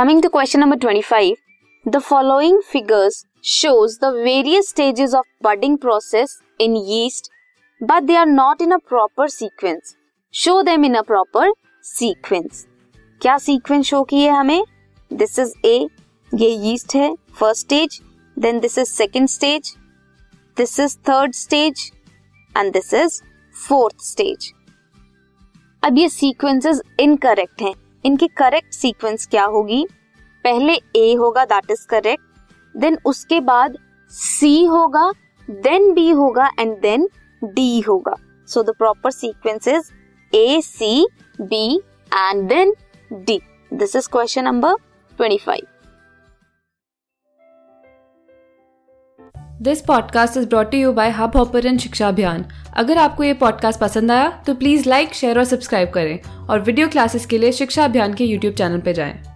Coming to question number 25 the following figures shows the various stages of budding process in yeast but they are not in a proper sequence show them in a proper sequence क्या sequence show किए हमें? This is A ये yeast है first stage then this is second stage this is third stage and this is fourth stage अब ये sequences incorrect हैं. इनकी correct sequence क्या होगी? पहले ए होगा दैट इज़ करेक्ट देन उसके बाद सी होगा देन बी होगा एंड देन डी होगा. So the proper sequence is A C B and then D this is question number twenty five this podcast is brought you by Hubhopper शिक्षा अभियान अगर आपको ये पॉडकास्ट पसंद आया तो प्लीज़ लाइक शेयर और सब्सक्राइब करें और वीडियो क्लासेस के लिए शिक्षा अभियान के यूट्यूब चैनल पर जाएँ।